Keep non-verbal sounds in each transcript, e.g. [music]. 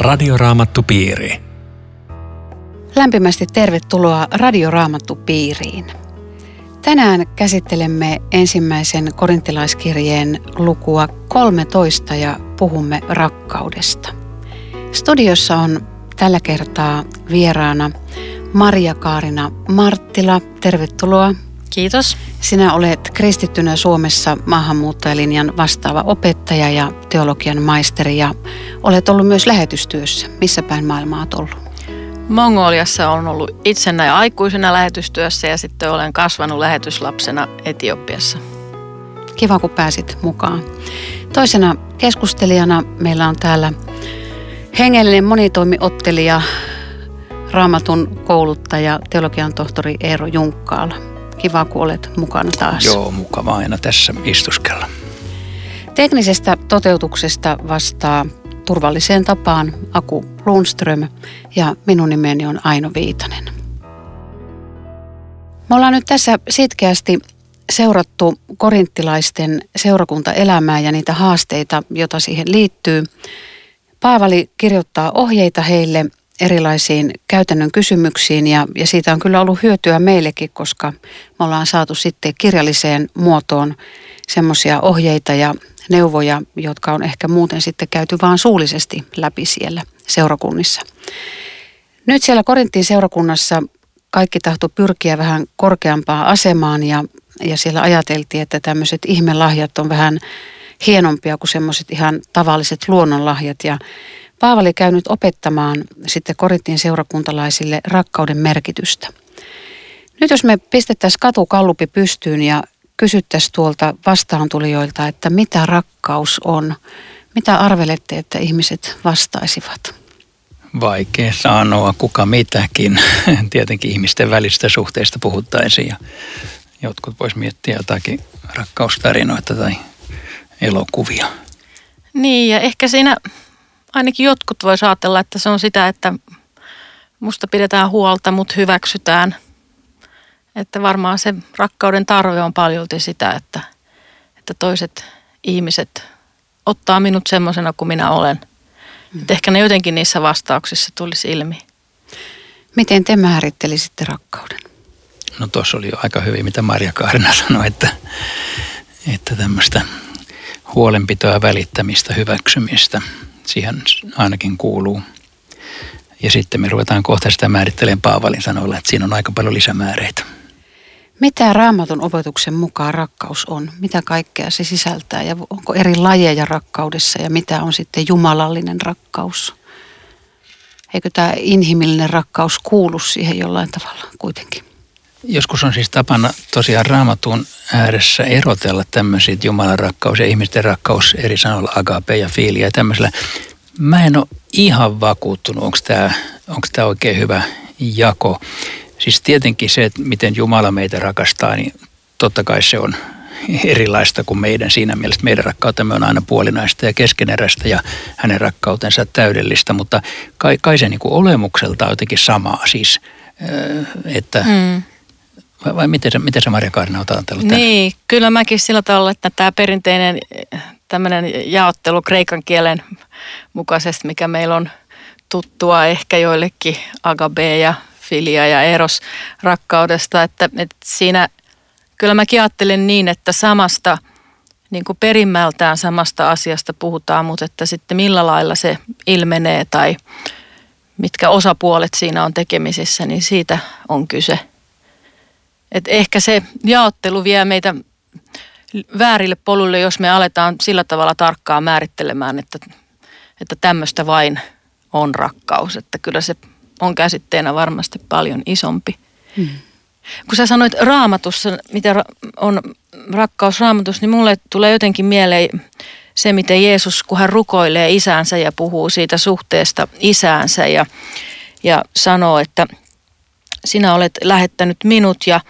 Radioraamattupiiri. Lämpimästi tervetuloa Radioraamattupiiriin. Tänään käsittelemme ensimmäisen korintilaiskirjeen lukua 13 ja puhumme rakkaudesta. Studiossa on tällä kertaa vieraana Maria Kaarina Marttila. Tervetuloa. Kiitos. Sinä olet kristittynä Suomessa maahanmuuttajalinjan vastaava opettaja ja teologian maisteri ja olet ollut myös lähetystyössä. Missä päin maailmaa olet ollut? Mongoliassa on ollut itsenä ja aikuisena lähetystyössä ja sitten olen kasvanut lähetyslapsena Etiopiassa. Kiva, kun pääsit mukaan. Toisena keskustelijana meillä on täällä hengellinen monitoimiottelija, raamatun kouluttaja, teologian tohtori Eero Junkkaala. Kiva, kun olet mukana taas. Joo, mukava aina tässä istuskella. Teknisestä toteutuksesta vastaa turvalliseen tapaan Aku Lundström ja minun nimeni on Aino Viitanen. Me ollaan nyt tässä sitkeästi seurattu korinttilaisten seurakuntaelämää ja niitä haasteita, joita siihen liittyy. Paavali kirjoittaa ohjeita heille erilaisiin käytännön kysymyksiin ja, ja siitä on kyllä ollut hyötyä meillekin, koska me ollaan saatu sitten kirjalliseen muotoon semmoisia ohjeita ja neuvoja, jotka on ehkä muuten sitten käyty vaan suullisesti läpi siellä seurakunnissa. Nyt siellä Korintin seurakunnassa kaikki tahto pyrkiä vähän korkeampaan asemaan ja, ja siellä ajateltiin, että tämmöiset ihmelahjat on vähän hienompia kuin semmoiset ihan tavalliset luonnonlahjat ja Paavali käy nyt opettamaan sitten Korintin seurakuntalaisille rakkauden merkitystä. Nyt jos me pistettäisiin katukallupi pystyyn ja kysyttäisiin tuolta vastaantulijoilta, että mitä rakkaus on, mitä arvelette, että ihmiset vastaisivat? Vaikea sanoa kuka mitäkin. [laughs] Tietenkin ihmisten välistä suhteista puhuttaisiin ja jotkut vois miettiä jotakin rakkaustarinoita tai elokuvia. Niin ja ehkä siinä ainakin jotkut voisi ajatella, että se on sitä, että musta pidetään huolta, mut hyväksytään. Että varmaan se rakkauden tarve on paljolti sitä, että, että toiset ihmiset ottaa minut semmoisena kuin minä olen. Mm. Että ehkä ne jotenkin niissä vastauksissa tulisi ilmi. Miten te määrittelisitte rakkauden? No tuossa oli jo aika hyvin, mitä Marja Kaarina sanoi, että, että tämmöistä huolenpitoa, välittämistä, hyväksymistä – siihen ainakin kuuluu. Ja sitten me ruvetaan kohta sitä määrittelemään Paavalin sanoilla, että siinä on aika paljon lisämääreitä. Mitä raamatun opetuksen mukaan rakkaus on? Mitä kaikkea se sisältää ja onko eri lajeja rakkaudessa ja mitä on sitten jumalallinen rakkaus? Eikö tämä inhimillinen rakkaus kuulu siihen jollain tavalla kuitenkin? Joskus on siis tapana tosiaan raamatun ääressä erotella tämmöisiä Jumalan rakkaus ja ihmisten rakkaus eri sanoilla agape ja fiilia ja tämmöisellä. Mä en ole ihan vakuuttunut, onko tämä onko tämä oikein hyvä jako. Siis tietenkin se, että miten Jumala meitä rakastaa, niin totta kai se on erilaista kuin meidän siinä mielessä. Meidän rakkautemme on aina puolinaista ja keskeneräistä ja hänen rakkautensa täydellistä, mutta kai, kai se niin olemukselta on jotenkin samaa siis, että mm vai, vai miten, se, miten se Maria Kaarina olet ajatellut Niin, tämän? kyllä mäkin sillä tavalla, että tämä perinteinen tämmöinen jaottelu kreikan kielen mukaisesti, mikä meillä on tuttua ehkä joillekin agabe ja filia ja eros rakkaudesta, että, että siinä kyllä mäkin ajattelen niin, että samasta niin kuin perimmältään samasta asiasta puhutaan, mutta että sitten millä lailla se ilmenee tai mitkä osapuolet siinä on tekemisissä, niin siitä on kyse. Et ehkä se jaottelu vie meitä väärille polulle, jos me aletaan sillä tavalla tarkkaan määrittelemään, että, että tämmöistä vain on rakkaus. Että kyllä se on käsitteenä varmasti paljon isompi. Hmm. Kun sä sanoit raamatussa, mitä on rakkaus raamatus, niin mulle tulee jotenkin mieleen se, miten Jeesus, kun hän rukoilee isäänsä ja puhuu siitä suhteesta isäänsä ja, ja sanoo, että – sinä olet lähettänyt minut ja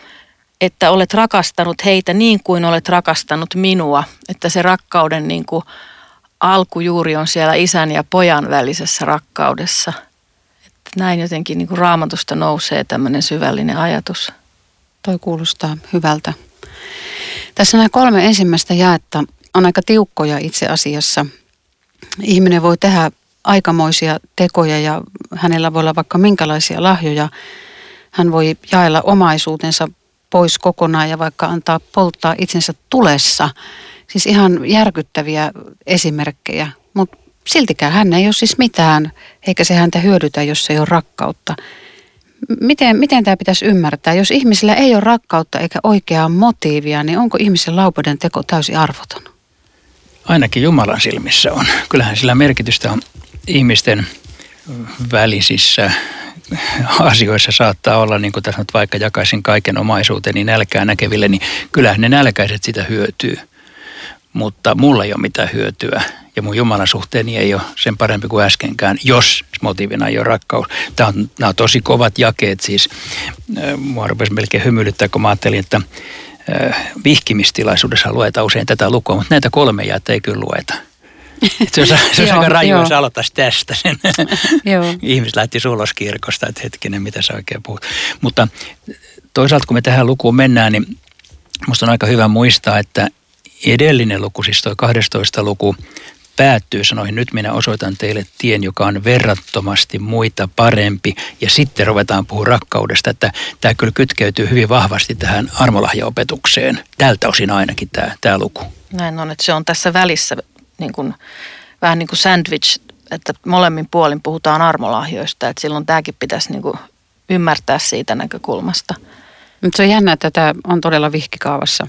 että olet rakastanut heitä niin kuin olet rakastanut minua. Että se rakkauden niin kuin alkujuuri on siellä isän ja pojan välisessä rakkaudessa. Että näin jotenkin niin kuin raamatusta nousee tämmöinen syvällinen ajatus. Toi kuulostaa hyvältä. Tässä nämä kolme ensimmäistä jaetta on aika tiukkoja itse asiassa. Ihminen voi tehdä aikamoisia tekoja ja hänellä voi olla vaikka minkälaisia lahjoja. Hän voi jaella omaisuutensa pois kokonaan ja vaikka antaa polttaa itsensä tulessa. Siis ihan järkyttäviä esimerkkejä, mutta siltikään hän ei ole siis mitään, eikä se häntä hyödytä, jos ei ole rakkautta. Miten, miten tämä pitäisi ymmärtää? Jos ihmisellä ei ole rakkautta eikä oikeaa motiivia, niin onko ihmisen laupeuden teko täysin arvoton? Ainakin Jumalan silmissä on. Kyllähän sillä merkitystä on ihmisten välisissä asioissa saattaa olla, niin kuin tässä nyt vaikka jakaisin kaiken omaisuuteni nälkää näkeville, niin kyllähän ne nälkäiset sitä hyötyy. Mutta mulla ei ole mitään hyötyä ja mun Jumalan suhteeni ei ole sen parempi kuin äskenkään, jos motiivina ei ole rakkaus. Tämä on, nämä on tosi kovat jakeet siis. Mua rupesi melkein hymyilyttää, kun mä ajattelin, että vihkimistilaisuudessa luetaan usein tätä lukua, mutta näitä kolme jäätä ei kyllä lueta. Se olisi, se olisi aika raju, jos aloittaisi tästä sen. [laughs] Ihmiset lähti ulos kirkosta, että hetkinen, mitä sä oikein puhut. Mutta toisaalta kun me tähän lukuun mennään, niin musta on aika hyvä muistaa, että edellinen luku, siis tuo 12 luku, päättyy, sanoi, nyt minä osoitan teille tien, joka on verrattomasti muita parempi. Ja sitten ruvetaan puhua rakkaudesta, että tämä kyllä kytkeytyy hyvin vahvasti tähän armolahjaopetukseen. Tältä osin ainakin tämä, tämä luku. Näin on, että se on tässä välissä niin kuin, vähän niin kuin sandwich, että molemmin puolin puhutaan armolahjoista, että silloin tämäkin pitäisi niin kuin ymmärtää siitä näkökulmasta. Mutta se on jännä, että tämä on todella vihkikaavassa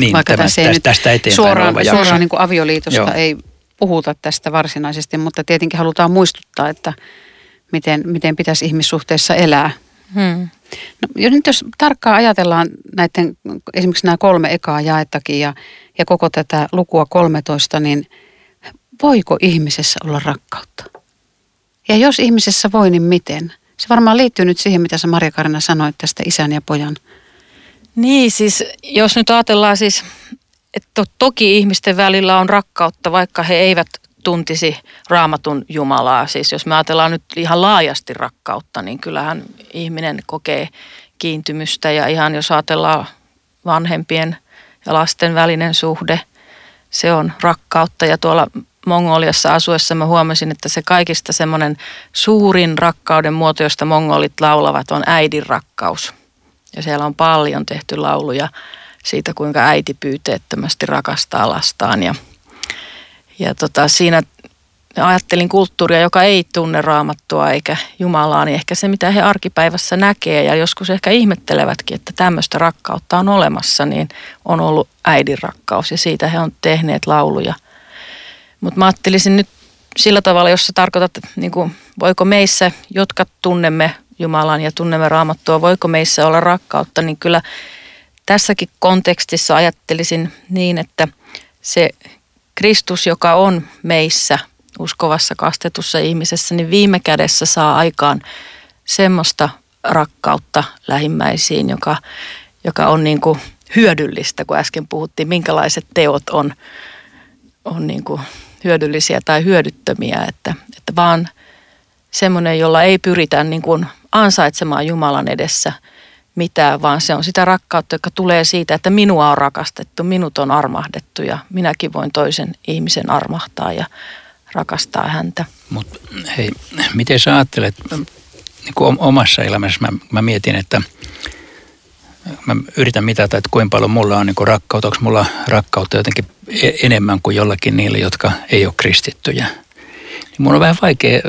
niin, Vaikka tämä, tässä ei tästä eteenpäin suoraan, suoraan niin kuin avioliitosta Joo. ei puhuta tästä varsinaisesti, mutta tietenkin halutaan muistuttaa, että miten, miten pitäisi ihmissuhteessa elää. Hmm. No, jos nyt jos tarkkaan ajatellaan näiden, esimerkiksi nämä kolme ekaa jaettakin ja, ja koko tätä lukua 13, niin voiko ihmisessä olla rakkautta? Ja jos ihmisessä voi, niin miten? Se varmaan liittyy nyt siihen, mitä sä Maria Karina sanoit tästä isän ja pojan niin siis, jos nyt ajatellaan siis, että toki ihmisten välillä on rakkautta, vaikka he eivät tuntisi raamatun Jumalaa. Siis jos me ajatellaan nyt ihan laajasti rakkautta, niin kyllähän ihminen kokee kiintymystä ja ihan jos ajatellaan vanhempien ja lasten välinen suhde, se on rakkautta. Ja tuolla Mongoliassa asuessa mä huomasin, että se kaikista semmoinen suurin rakkauden muoto, josta mongolit laulavat, on äidin rakkaus. Ja siellä on paljon tehty lauluja siitä, kuinka äiti pyyteettömästi rakastaa lastaan. Ja, ja tota, siinä ajattelin kulttuuria, joka ei tunne raamattua eikä Jumalaa, niin ehkä se, mitä he arkipäivässä näkee ja joskus ehkä ihmettelevätkin, että tämmöistä rakkautta on olemassa, niin on ollut äidin rakkaus ja siitä he on tehneet lauluja. Mutta mä ajattelisin nyt sillä tavalla, jos sä tarkoitat, niin kuin, voiko meissä, jotka tunnemme Jumalan ja tunnemme raamattua, voiko meissä olla rakkautta, niin kyllä tässäkin kontekstissa ajattelisin niin, että se Kristus, joka on meissä uskovassa kastetussa ihmisessä, niin viime kädessä saa aikaan semmoista rakkautta lähimmäisiin, joka, joka on niin kuin hyödyllistä, kun äsken puhuttiin, minkälaiset teot on, on niin kuin hyödyllisiä tai hyödyttömiä, että, että vaan semmoinen, jolla ei pyritä niin kuin ansaitsemaan Jumalan edessä mitään, vaan se on sitä rakkautta, joka tulee siitä, että minua on rakastettu, minut on armahdettu ja minäkin voin toisen ihmisen armahtaa ja rakastaa häntä. Mutta hei, miten sä ajattelet, niin kuin omassa elämässä mä, mä mietin, että mä yritän mitata, että kuinka paljon mulla on niin rakkautta, onko mulla rakkautta jotenkin e-, enemmän kuin jollakin niille, jotka ei ole kristittyjä. Mun on vähän vaikea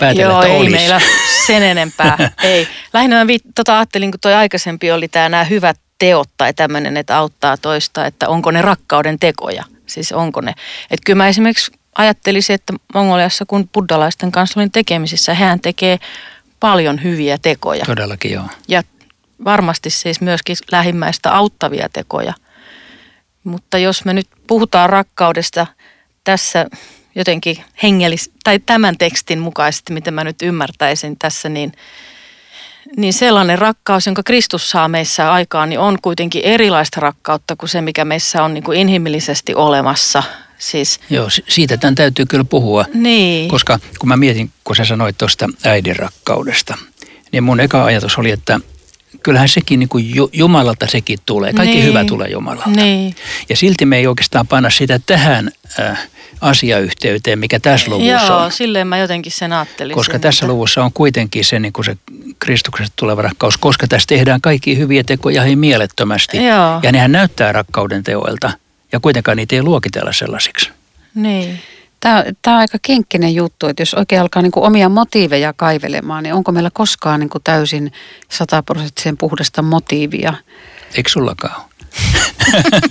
päätellä, Joo, että ei olisi. meillä sen enempää. [laughs] ei. Lähinnä mä tota ajattelin, kun toi aikaisempi oli tämä nämä hyvät teot tai tämmöinen, että auttaa toista, että onko ne rakkauden tekoja. Siis onko ne. Että kyllä mä esimerkiksi ajattelisin, että Mongoliassa kun buddalaisten kanssa olin tekemisissä, hän tekee paljon hyviä tekoja. Todellakin joo. Ja varmasti siis myöskin lähimmäistä auttavia tekoja. Mutta jos me nyt puhutaan rakkaudesta tässä jotenkin hengellis, tai tämän tekstin mukaisesti, mitä mä nyt ymmärtäisin tässä, niin, niin sellainen rakkaus, jonka Kristus saa meissä aikaan, niin on kuitenkin erilaista rakkautta kuin se, mikä meissä on niin kuin inhimillisesti olemassa. Siis, Joo, siitä tämän täytyy kyllä puhua. Niin. Koska kun mä mietin, kun sä sanoit tuosta äidin rakkaudesta, niin mun eka ajatus oli, että kyllähän sekin niin kuin Jumalalta sekin tulee. Kaikki niin. hyvä tulee Jumalalta. Niin. Ja silti me ei oikeastaan panna sitä tähän äh, asiayhteyteen, mikä tässä luvussa Joo, on. Joo, silleen mä jotenkin sen ajattelin. Koska tässä että... luvussa on kuitenkin se, niin kuin se Kristuksesta tuleva rakkaus, koska tässä tehdään kaikki hyviä tekoja ihan mielettömästi. Joo. Ja nehän näyttää rakkauden teoilta ja kuitenkaan niitä ei luokitella sellaisiksi. Niin. Tämä, tämä on aika kenkkinen juttu, että jos oikein alkaa niin kuin omia motiiveja kaivelemaan, niin onko meillä koskaan niin kuin täysin sataprosenttisen puhdasta motiivia? Eikö sullakaan ole?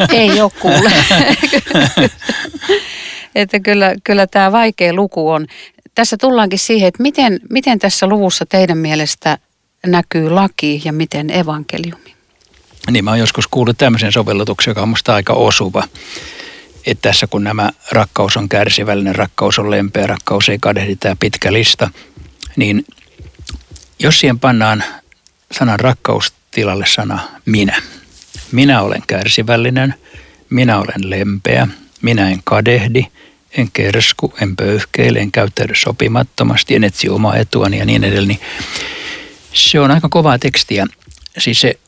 [laughs] ei ole kuule. [laughs] että kyllä, kyllä tämä vaikea luku on. Tässä tullaankin siihen, että miten, miten tässä luvussa teidän mielestä näkyy laki ja miten evankeliumi? Niin mä oon joskus kuullut tämmöisen sovellutuksen, joka on musta aika osuva että tässä kun nämä rakkaus on kärsivällinen, rakkaus on lempeä, rakkaus ei kadehdi, tämä pitkä lista, niin jos siihen pannaan sanan rakkaus tilalle sana minä. Minä olen kärsivällinen, minä olen lempeä, minä en kadehdi, en kersku, en pöyhkeile, en käyttäydy sopimattomasti, en etsi omaa etuani ja niin edelleen. Niin se on aika kovaa tekstiä. Siis se,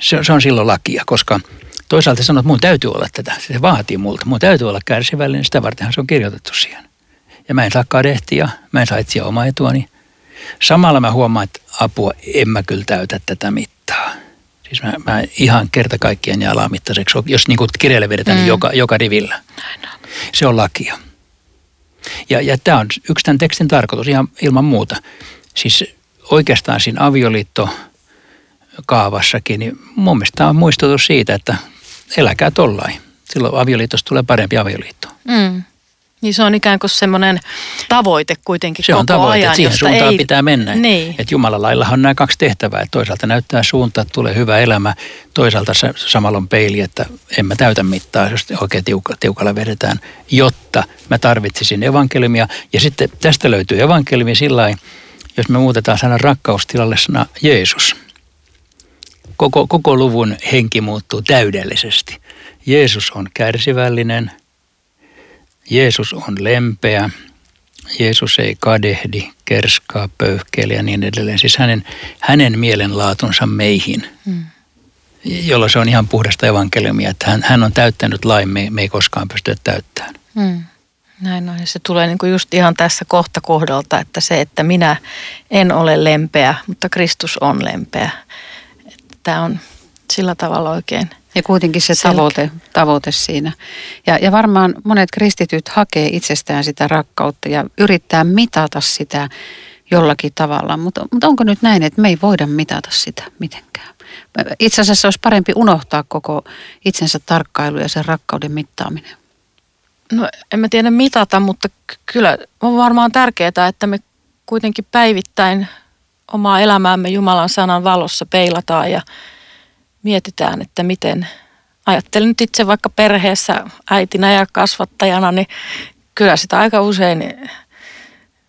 se, se on silloin lakia, koska – toisaalta sanoo, että mun täytyy olla tätä. Se vaatii multa. Mun täytyy olla kärsivällinen, sitä vartenhan se on kirjoitettu siihen. Ja mä en saa kadehtia, mä en saa etsiä omaa etuani. Samalla mä huomaan, että apua, en mä kyllä täytä tätä mittaa. Siis mä, mä ihan kerta kaikkien ja alamittaiseksi, jos niin kuin kirjalle vedetään, niin mm. niin joka, joka rivillä. Se on lakia. Ja, ja tämä on yksi tämän tekstin tarkoitus ihan ilman muuta. Siis oikeastaan siinä avioliitto kaavassakin, niin mun mielestä tämä on muistutus siitä, että eläkää tollain. Silloin avioliitosta tulee parempi avioliitto. Mm. Niin se on ikään kuin semmoinen tavoite kuitenkin Se koko on tavoite, ajan, että siihen suuntaan ei... pitää mennä. Niin. Että Jumalan laillahan on nämä kaksi tehtävää. Että toisaalta näyttää suunta, että tulee hyvä elämä. Toisaalta samalla on peili, että en mä täytä mittaa, jos oikein tiuka, tiukalla vedetään, jotta mä tarvitsisin evankeliumia. Ja sitten tästä löytyy evankeliumi sillä jos me muutetaan sanan rakkaustilalle sana Jeesus – koko, koko luvun henki muuttuu täydellisesti. Jeesus on kärsivällinen, Jeesus on lempeä, Jeesus ei kadehdi, kerskaa, pöyhkeile ja niin edelleen. Siis hänen, hänen mielenlaatunsa meihin, mm. jolloin se on ihan puhdasta evankeliumia, että hän, hän on täyttänyt lain, me, me ei koskaan pysty täyttämään. Mm. Näin on. Ja se tulee niin kuin just ihan tässä kohta kohdalta, että se, että minä en ole lempeä, mutta Kristus on lempeä tämä on sillä tavalla oikein ja kuitenkin se tavoite, tavoite siinä. Ja, ja varmaan monet kristityt hakee itsestään sitä rakkautta ja yrittää mitata sitä jollakin tavalla. Mutta, mutta onko nyt näin, että me ei voida mitata sitä mitenkään? Itse asiassa olisi parempi unohtaa koko itsensä tarkkailu ja sen rakkauden mittaaminen. No en mä tiedä mitata, mutta kyllä on varmaan tärkeää, että me kuitenkin päivittäin omaa elämäämme Jumalan sanan valossa peilataan ja mietitään, että miten, ajattelen nyt itse vaikka perheessä äitinä ja kasvattajana, niin kyllä sitä aika usein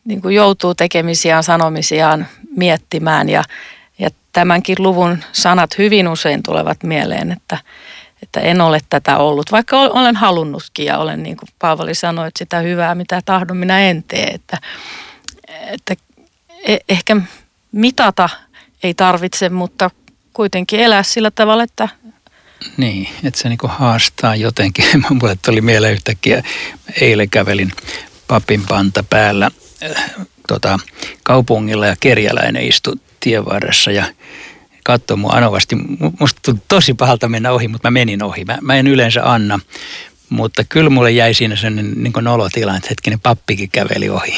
niin kuin joutuu tekemisiään, sanomisiaan miettimään ja, ja tämänkin luvun sanat hyvin usein tulevat mieleen, että, että en ole tätä ollut, vaikka olen halunnutkin ja olen niin kuin Paavali sanoi, että sitä hyvää mitä tahdon minä en tee, että, että e, ehkä mitata ei tarvitse, mutta kuitenkin elää sillä tavalla, että... Niin, että se niinku haastaa jotenkin. [laughs] Mulle tuli mieleen yhtäkkiä, eilen kävelin papin panta päällä äh, tota, kaupungilla ja kerjäläinen istui tien varressa ja katsoi mua anovasti. Musta tuli tosi pahalta mennä ohi, mutta mä menin ohi. Mä, mä en yleensä anna. Mutta kyllä mulle jäi siinä sellainen niin nolotila, että hetkinen pappikin käveli ohi.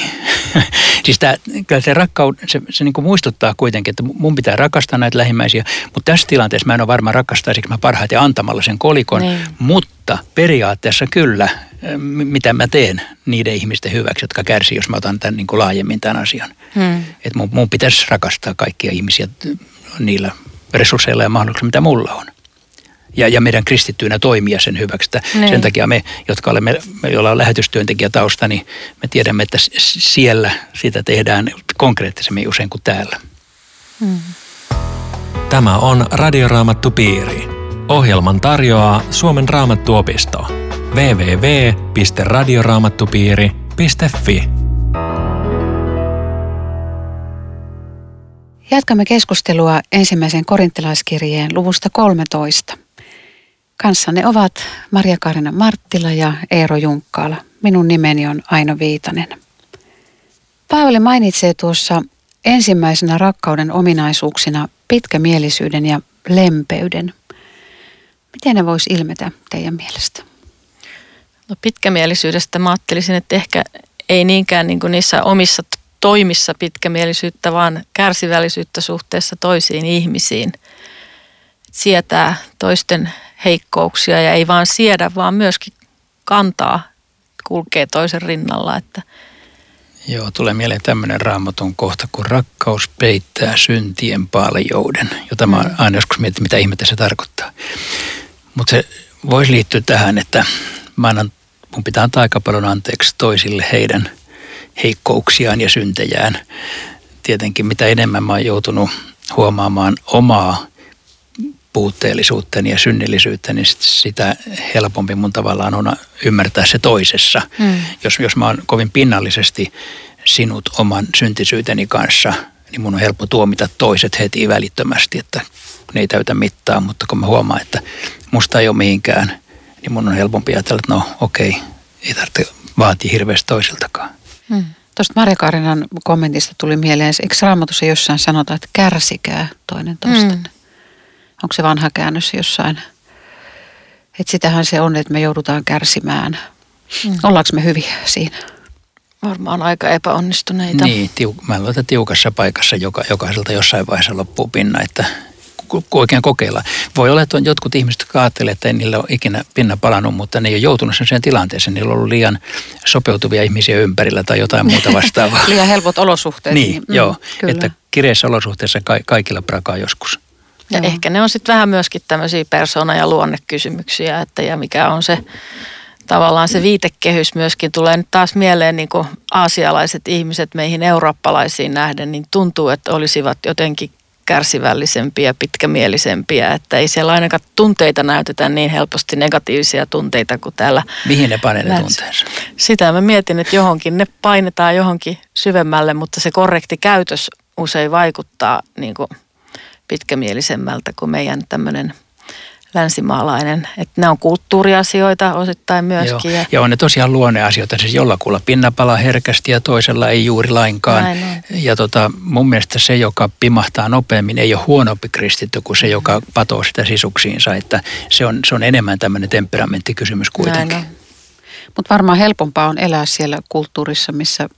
[laughs] siis tämä, kyllä se rakkaus, se, se niin muistuttaa kuitenkin, että mun pitää rakastaa näitä lähimmäisiä, mutta tässä tilanteessa mä en ole varma rakastaisinko mä parhaiten antamalla sen kolikon, niin. mutta periaatteessa kyllä, mitä mä teen niiden ihmisten hyväksi, jotka kärsii, jos mä otan tämän niin kuin laajemmin tämän asian. Hmm. Että mun, mun pitäisi rakastaa kaikkia ihmisiä niillä resursseilla ja mahdollisuuksilla, mitä mulla on ja, ja meidän kristittyinä toimia sen hyväksi. Niin. Sen takia me, jotka olemme, me, joilla on lähetystyöntekijätausta, niin me tiedämme, että siellä sitä tehdään konkreettisemmin usein kuin täällä. Hmm. Tämä on Radioraamattu Piiri. Ohjelman tarjoaa Suomen raamattuopisto. www.radioraamattupiiri.fi Jatkamme keskustelua ensimmäisen korinttilaiskirjeen luvusta 13. Kanssanne ovat Maria-Karina Marttila ja Eero Junkkaala. Minun nimeni on Aino Viitanen. Paavali mainitsee tuossa ensimmäisenä rakkauden ominaisuuksina pitkämielisyyden ja lempeyden. Miten ne voisi ilmetä teidän mielestä? No pitkämielisyydestä mä ajattelisin, että ehkä ei niinkään niin kuin niissä omissa toimissa pitkämielisyyttä, vaan kärsivällisyyttä suhteessa toisiin ihmisiin. Sietää toisten heikkouksia ja ei vaan siedä, vaan myöskin kantaa, kulkee toisen rinnalla. Että Joo, tulee mieleen tämmöinen raamatun kohta, kun rakkaus peittää syntien paljouden, jota mä mm. aina joskus mietin, mitä ihmettä se tarkoittaa. Mutta se voisi liittyä tähän, että mä annan, mun pitää antaa aika paljon anteeksi toisille heidän heikkouksiaan ja syntejään. Tietenkin mitä enemmän mä oon joutunut huomaamaan omaa puutteellisuuttani ja synnillisyyttä, niin sitä helpompi mun tavallaan on ymmärtää se toisessa. Mm. Jos, jos mä oon kovin pinnallisesti sinut oman syntisyyteni kanssa, niin mun on helppo tuomita toiset heti välittömästi, että ne ei täytä mittaa, mutta kun mä huomaan, että musta ei ole mihinkään, niin mun on helpompi ajatella, että no okei, ei tarvitse vaatia hirveästi toisiltakaan. Hmm. Tuosta Marja Karinan kommentista tuli mieleen, eikö Raamatussa jossain sanota, että kärsikää toinen toistanne? Hmm. Onko se vanha käännös jossain? Että sitähän se on, että me joudutaan kärsimään. Hmm. Ollaanko me hyviä siinä? Varmaan aika epäonnistuneita. Niin, tiu, mä luulen, tiukassa paikassa joka, jokaiselta jossain vaiheessa loppuu pinna, että oikein kokeilla. Voi olla, että on jotkut ihmiset, jotka ajattelee, että ei niillä ole ikinä pinna palannut, mutta ne ei ole joutunut sen tilanteeseen. Niillä on ollut liian sopeutuvia ihmisiä ympärillä tai jotain muuta vastaavaa. [laughs] liian helpot olosuhteet. Niin, niin mm, joo. Kyllä. Että kireissä olosuhteissa ka- kaikilla prakaa joskus. Ja joo. ehkä ne on sitten vähän myöskin tämmöisiä persona- ja luonnekysymyksiä, että ja mikä on se tavallaan se viitekehys myöskin tulee nyt taas mieleen niin kuin aasialaiset ihmiset meihin eurooppalaisiin nähden, niin tuntuu, että olisivat jotenkin kärsivällisempiä, pitkämielisempiä, että ei siellä ainakaan tunteita näytetä niin helposti negatiivisia tunteita kuin täällä. Mihin ne painetaan tunteensa? Sitä mä mietin, että johonkin ne painetaan johonkin syvemmälle, mutta se korrekti käytös usein vaikuttaa niin kuin pitkämielisemmältä kuin meidän tämmöinen – länsimaalainen. Että ne on kulttuuriasioita osittain myöskin. Joo. Ja on ne tosiaan luonneasioita. Siis jollakulla pinna palaa herkästi ja toisella ei juuri lainkaan. Ja tota, mun mielestä se, joka pimahtaa nopeammin, ei ole huonompi kristitty kuin se, joka patoo sitä sisuksiinsa. Että se on, se on enemmän tämmöinen temperamenttikysymys kuitenkin. Mutta varmaan helpompaa on elää siellä kulttuurissa, missä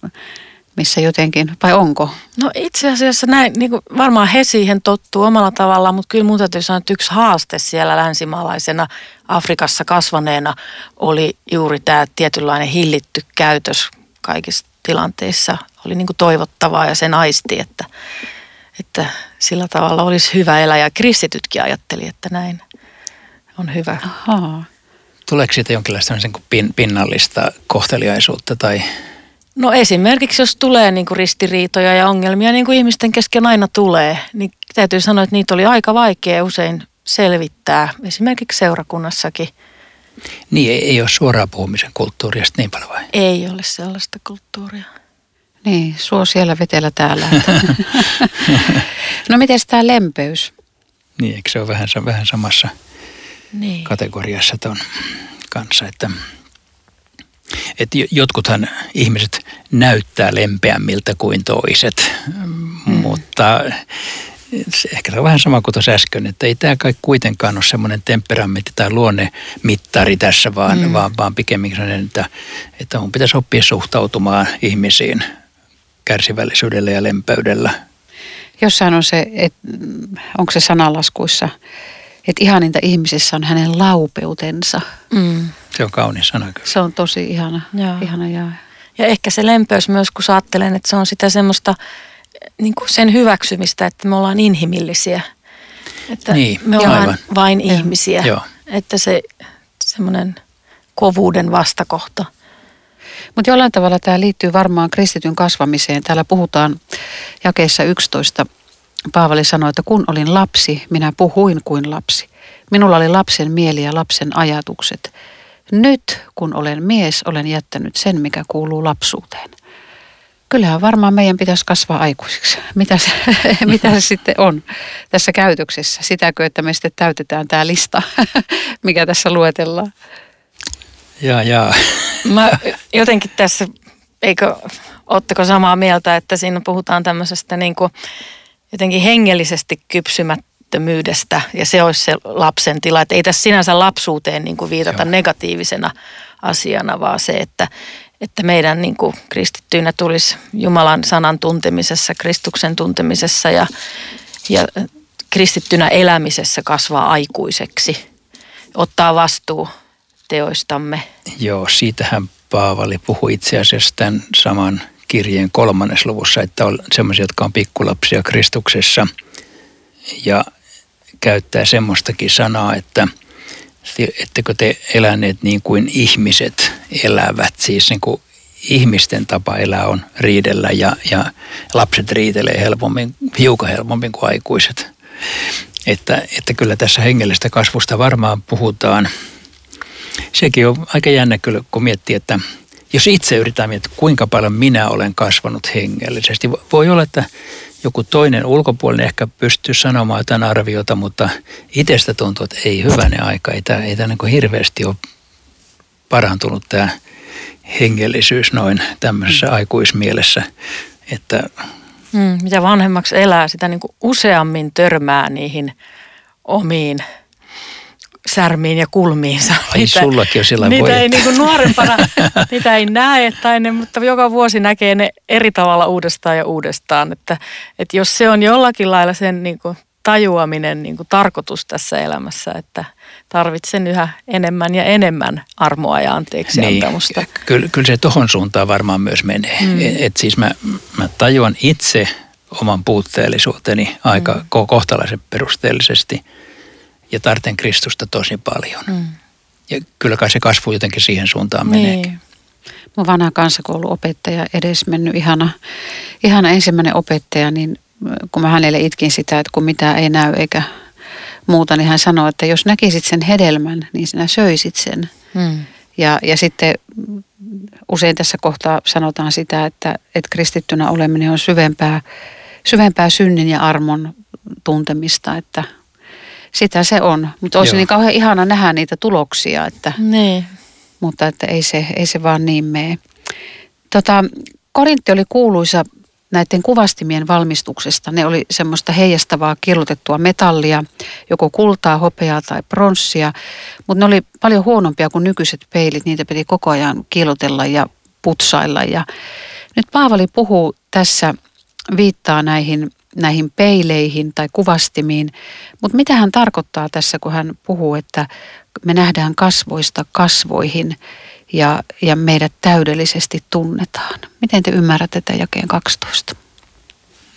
missä jotenkin, vai onko? No itse asiassa näin, niin kuin varmaan he siihen tottuu omalla tavallaan, mutta kyllä mun täytyy sanoa, että yksi haaste siellä länsimaalaisena Afrikassa kasvaneena oli juuri tämä tietynlainen hillitty käytös kaikissa tilanteissa. Oli niin kuin toivottavaa ja sen aisti, että, että sillä tavalla olisi hyvä elää ja kristitytkin ajatteli, että näin on hyvä. Ahaa. Tuleeko siitä jonkinlaista pinnallista kohteliaisuutta tai No esimerkiksi jos tulee niin kuin ristiriitoja ja ongelmia, niin kuin ihmisten kesken aina tulee, niin täytyy sanoa, että niitä oli aika vaikea usein selvittää, esimerkiksi seurakunnassakin. Niin, ei, ei ole suoraa puhumisen kulttuuria niin paljon vai? Ei ole sellaista kulttuuria. Niin, suo siellä vetellä täällä. [laughs] no miten tämä lempeys? Niin, eikö se ole vähän, vähän samassa niin. kategoriassa ton kanssa, että että jotkuthan ihmiset näyttää lempeämmiltä kuin toiset, mm. mutta ehkä se on vähän sama kuin tuossa äsken, että ei tämä kai kuitenkaan ole semmoinen temperamentti tai luonnemittari tässä, vaan, mm. vaan, vaan pikemminkin sellainen, että, että on pitäisi oppia suhtautumaan ihmisiin kärsivällisyydellä ja lempeydellä. Jossain on se, että onko se sanalaskuissa, että ihaninta ihmisessä on hänen laupeutensa. Mm. Se on kaunis sana kyllä. Se on tosi ihana. Joo. ihana ja... ja ehkä se lempeys myös, kun ajattelen, että se on sitä semmoista niin kuin sen hyväksymistä, että me ollaan inhimillisiä. Että niin, me ollaan aivan. vain ihmisiä. Joo. Että se semmoinen kovuuden vastakohta. Mutta jollain tavalla tämä liittyy varmaan kristityn kasvamiseen. Täällä puhutaan jakeessa 11. Paavali sanoi, että kun olin lapsi, minä puhuin kuin lapsi. Minulla oli lapsen mieli ja lapsen ajatukset. Nyt, kun olen mies, olen jättänyt sen, mikä kuuluu lapsuuteen. kyllähän varmaan meidän pitäisi kasvaa aikuisiksi. [laughs] Mitä se, [laughs] mitä se sitten on tässä käytöksessä? Sitäkö, että me sitten täytetään tämä lista, [laughs] mikä tässä luetellaan? Jaa, jaa. Mä jotenkin tässä, eikö, ootteko samaa mieltä, että siinä puhutaan tämmöisestä niin kuin jotenkin hengellisesti kypsymättömyydestä ja se olisi se lapsen tila. Että ei tässä sinänsä lapsuuteen niin kuin viitata Joo. negatiivisena asiana, vaan se, että, että meidän niin kuin kristittyinä tulisi Jumalan sanan tuntemisessa, Kristuksen tuntemisessa ja, ja kristittynä elämisessä kasvaa aikuiseksi, ottaa vastuu teoistamme. Joo, siitähän Paavali puhui itse asiassa tämän saman kirjeen kolmannes luvussa, että on sellaisia, jotka on pikkulapsia Kristuksessa ja käyttää semmoistakin sanaa, että ettekö te eläneet niin kuin ihmiset elävät, siis niin kuin ihmisten tapa elää on riidellä ja, ja lapset riitelee helpommin, hiukan helpommin kuin aikuiset. Että, että kyllä tässä hengellisestä kasvusta varmaan puhutaan. Sekin on aika jännä kyllä, kun miettii, että jos itse yritän miettiä, kuinka paljon minä olen kasvanut hengellisesti. Voi olla, että joku toinen ulkopuolinen ehkä pystyy sanomaan jotain arviota, mutta itsestä tuntuu, että ei hyvänä aika. Ei tämä, ei tämä niin hirveästi ole parantunut tämä hengellisyys noin tämmöisessä mm. aikuismielessä. Että mm, mitä vanhemmaksi elää, sitä niin kuin useammin törmää niihin omiin särmiin ja kulmiinsa. Ai niitä, sullakin on sillä Niitä voi. ei niin kuin nuorempana, [laughs] niitä ei näe tai ne, mutta joka vuosi näkee ne eri tavalla uudestaan ja uudestaan. Että, että jos se on jollakin lailla sen niin kuin tajuaminen niin kuin tarkoitus tässä elämässä, että tarvitsen yhä enemmän ja enemmän armoa ja anteeksi niin, antamusta. Kyllä, kyllä se tohon suuntaan varmaan myös menee. Mm. Et, et siis mä, mä tajuan itse oman puutteellisuuteni aika mm. kohtalaisen perusteellisesti – ja tarten Kristusta tosi paljon. Mm. Ja kyllä kai se kasvu jotenkin siihen suuntaan menee. Niin. Mun vanha kansakouluopettaja edes mennyt ihana, ihana ensimmäinen opettaja, niin kun mä hänelle itkin sitä, että kun mitään ei näy eikä muuta, niin hän sanoi, että jos näkisit sen hedelmän, niin sinä söisit sen. Mm. Ja, ja sitten usein tässä kohtaa sanotaan sitä, että, että kristittynä oleminen on syvempää, syvempää synnin ja armon tuntemista, että sitä se on. Mutta olisi Joo. niin kauhean ihana nähdä niitä tuloksia, että, niin. mutta että ei se, ei se vaan niin mene. Tota, Korintti oli kuuluisa näiden kuvastimien valmistuksesta. Ne oli semmoista heijastavaa kirjoitettua metallia, joko kultaa, hopeaa tai pronssia, mutta ne oli paljon huonompia kuin nykyiset peilit. Niitä piti koko ajan kilotella ja putsailla. Ja nyt Paavali puhuu tässä, viittaa näihin näihin peileihin tai kuvastimiin. Mutta mitä hän tarkoittaa tässä, kun hän puhuu, että me nähdään kasvoista kasvoihin ja, ja meidät täydellisesti tunnetaan. Miten te ymmärrätte tätä jakeen 12?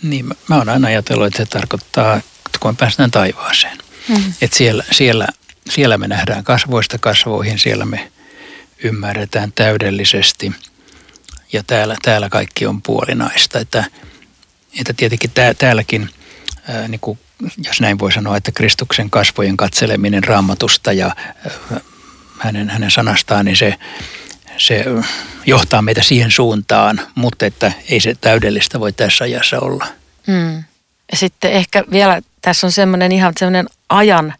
Niin, mä, mä oon aina ajatellut, että se tarkoittaa, että kun me päästään taivaaseen. Mm. Että siellä, siellä, siellä me nähdään kasvoista kasvoihin, siellä me ymmärretään täydellisesti ja täällä, täällä kaikki on puolinaista. Että että tietenkin tää, täälläkin, ää, niin kuin, jos näin voi sanoa, että Kristuksen kasvojen katseleminen raamatusta ja ää, hänen, hänen sanastaan, niin se, se johtaa meitä siihen suuntaan, mutta että ei se täydellistä voi tässä ajassa olla. Hmm. Ja sitten ehkä vielä tässä on semmoinen ihan semmoinen ajan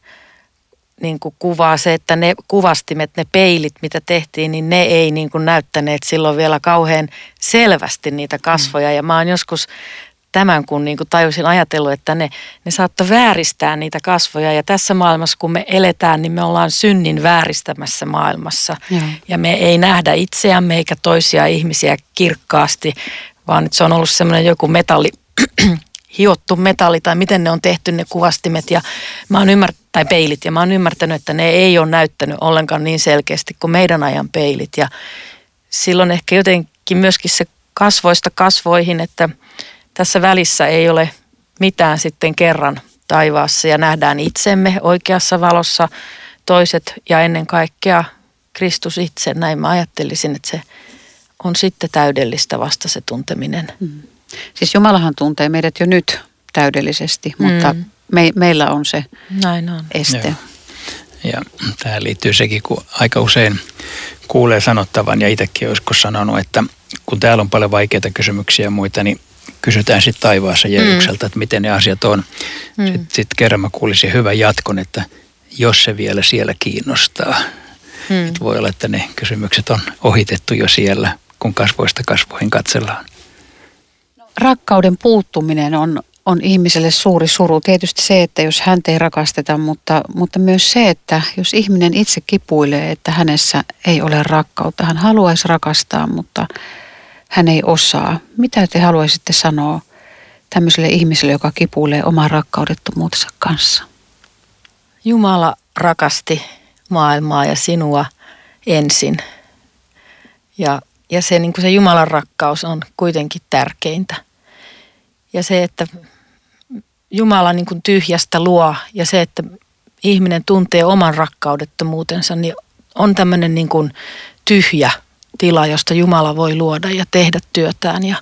niin kuin kuvaa se, että ne kuvastimet, ne peilit, mitä tehtiin, niin ne ei niin kuin näyttäneet silloin vielä kauhean selvästi niitä kasvoja. Ja mä oon joskus tämän, kun niin kuin tajusin ajatellut, että ne, ne saattoi vääristää niitä kasvoja. Ja tässä maailmassa, kun me eletään, niin me ollaan synnin vääristämässä maailmassa. Ja, ja me ei nähdä itseämme eikä toisia ihmisiä kirkkaasti, vaan se on ollut semmoinen joku metalli, [clears throat] hiottu metalli tai miten ne on tehty ne kuvastimet ja mä oon ymmärtänyt, tai peilit ja mä oon ymmärtänyt, että ne ei ole näyttänyt ollenkaan niin selkeästi kuin meidän ajan peilit ja silloin ehkä jotenkin myöskin se kasvoista kasvoihin, että tässä välissä ei ole mitään sitten kerran taivaassa ja nähdään itsemme oikeassa valossa, toiset ja ennen kaikkea Kristus itse. Näin mä ajattelisin, että se on sitten täydellistä vasta se tunteminen. Mm. Siis Jumalahan tuntee meidät jo nyt täydellisesti, mutta mm. me, meillä on se Näin on. este. Joo. Ja tähän liittyy sekin, kun aika usein kuulee sanottavan ja itsekin joskus sanonut, että kun täällä on paljon vaikeita kysymyksiä ja muita, niin kysytään sitten taivaassa Jeesukselta, mm. että miten ne asiat on. Mm. Sitten sit kerran mä kuulisin hyvän jatkon, että jos se vielä siellä kiinnostaa. Mm. Että voi olla, että ne kysymykset on ohitettu jo siellä, kun kasvoista kasvoihin katsellaan. Rakkauden puuttuminen on, on ihmiselle suuri suru. Tietysti se, että jos häntä ei rakasteta, mutta, mutta myös se, että jos ihminen itse kipuilee, että hänessä ei ole rakkautta. Hän haluaisi rakastaa, mutta hän ei osaa. Mitä te haluaisitte sanoa tämmöiselle ihmiselle, joka kipuilee oman rakkaudettomuutensa kanssa? Jumala rakasti maailmaa ja sinua ensin. Ja, ja se, niin se Jumalan rakkaus on kuitenkin tärkeintä. Ja se, että Jumala niin kuin tyhjästä luo ja se, että ihminen tuntee oman rakkaudettomuutensa, niin on tämmöinen niin kuin tyhjä tila, josta Jumala voi luoda ja tehdä työtään. Ja,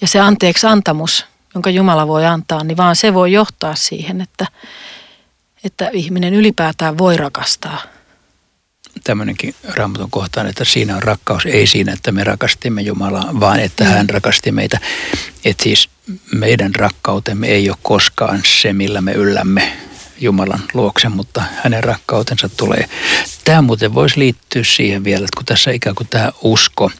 ja se anteeksi antamus, jonka Jumala voi antaa, niin vaan se voi johtaa siihen, että, että ihminen ylipäätään voi rakastaa. Tämmöinenkin raamatun kohtaan, että siinä on rakkaus, ei siinä, että me rakastimme Jumalaa, vaan että mm. hän rakasti meitä. Että siis meidän rakkautemme ei ole koskaan se, millä me yllämme Jumalan luokse, mutta hänen rakkautensa tulee. Tämä muuten voisi liittyä siihen vielä, että kun tässä ikään kuin tämä usko,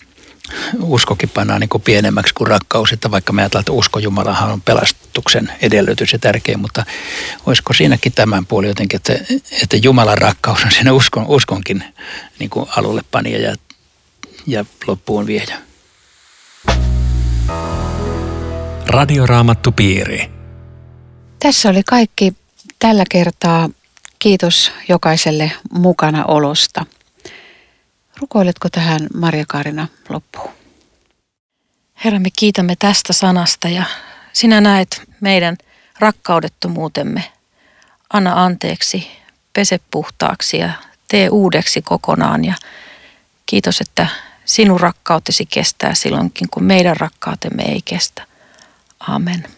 uskokin pannaan niin kuin pienemmäksi kuin rakkaus, että vaikka me ajatellaan, että usko Jumalahan on pelastuksen edellytys ja tärkeä, mutta olisiko siinäkin tämän puoli jotenkin, että, että Jumalan rakkaus on siinä uskon, uskonkin niin kuin alulle panija ja, ja loppuun viejä. Radioraamattu piiri. Tässä oli kaikki tällä kertaa. Kiitos jokaiselle mukana olosta. Rukoiletko tähän Maria Kaarina loppuun? Herra, me kiitämme tästä sanasta ja sinä näet meidän rakkaudettomuutemme. Anna anteeksi, pese puhtaaksi ja tee uudeksi kokonaan. Ja kiitos, että sinun rakkautesi kestää silloinkin, kun meidän rakkautemme ei kestä. Amen.